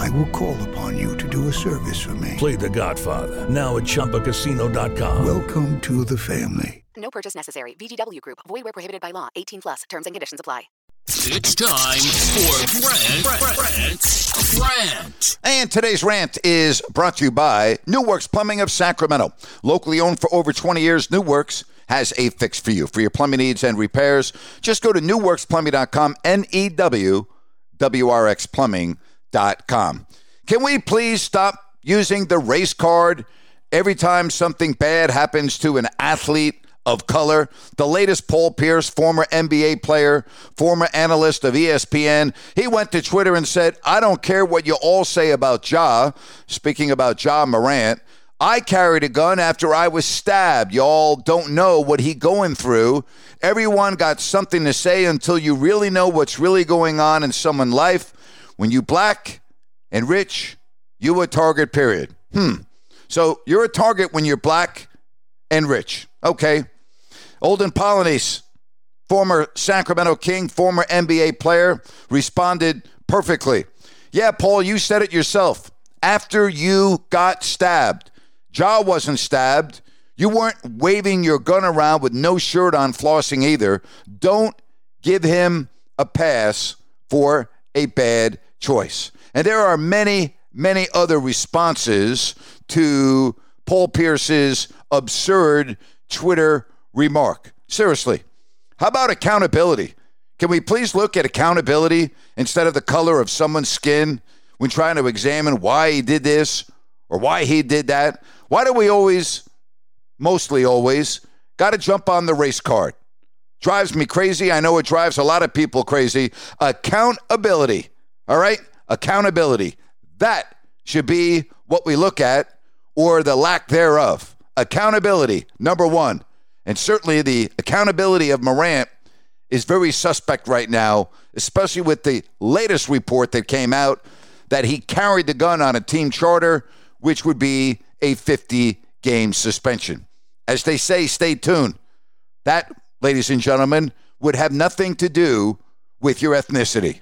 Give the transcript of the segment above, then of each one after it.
I will call upon you to do a service for me. Play The Godfather now at ChumbaCasino.com. Welcome to the family. No purchase necessary. VGW Group. Void where prohibited by law. 18 plus. Terms and conditions apply. It's time for Grant, Grant, Grant. And today's rant is brought to you by New Works Plumbing of Sacramento. Locally owned for over 20 years, New Works has a fix for you. For your plumbing needs and repairs, just go to newworksplumbing.com, N E W W R X plumbing.com. Can we please stop using the race card every time something bad happens to an athlete? Of color, the latest Paul Pierce, former NBA player, former analyst of ESPN, he went to Twitter and said, I don't care what you all say about Ja. Speaking about Ja Morant, I carried a gun after I was stabbed. Y'all don't know what he going through. Everyone got something to say until you really know what's really going on in someone's life. When you black and rich, you a target, period. Hmm. So you're a target when you're black and rich. Okay. Olden Polynice, former Sacramento King, former NBA player, responded perfectly. Yeah, Paul, you said it yourself. After you got stabbed, Ja wasn't stabbed. You weren't waving your gun around with no shirt on, flossing either. Don't give him a pass for a bad choice. And there are many, many other responses to Paul Pierce's absurd Twitter remark. Seriously, how about accountability? Can we please look at accountability instead of the color of someone's skin when trying to examine why he did this or why he did that? Why do we always, mostly always, got to jump on the race card? Drives me crazy. I know it drives a lot of people crazy. Accountability. All right? Accountability. That should be what we look at or the lack thereof. Accountability, number one. And certainly the accountability of Morant is very suspect right now, especially with the latest report that came out that he carried the gun on a team charter, which would be a 50 game suspension. As they say, stay tuned. That, ladies and gentlemen, would have nothing to do with your ethnicity.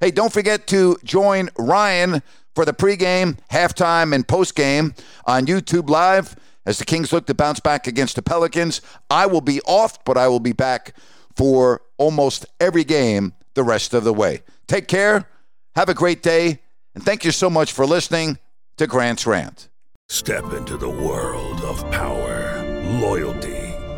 Hey, don't forget to join Ryan for the pregame, halftime, and postgame on YouTube Live as the Kings look to bounce back against the Pelicans. I will be off, but I will be back for almost every game the rest of the way. Take care, have a great day, and thank you so much for listening to Grant's Rant. Step into the world of power, loyalty,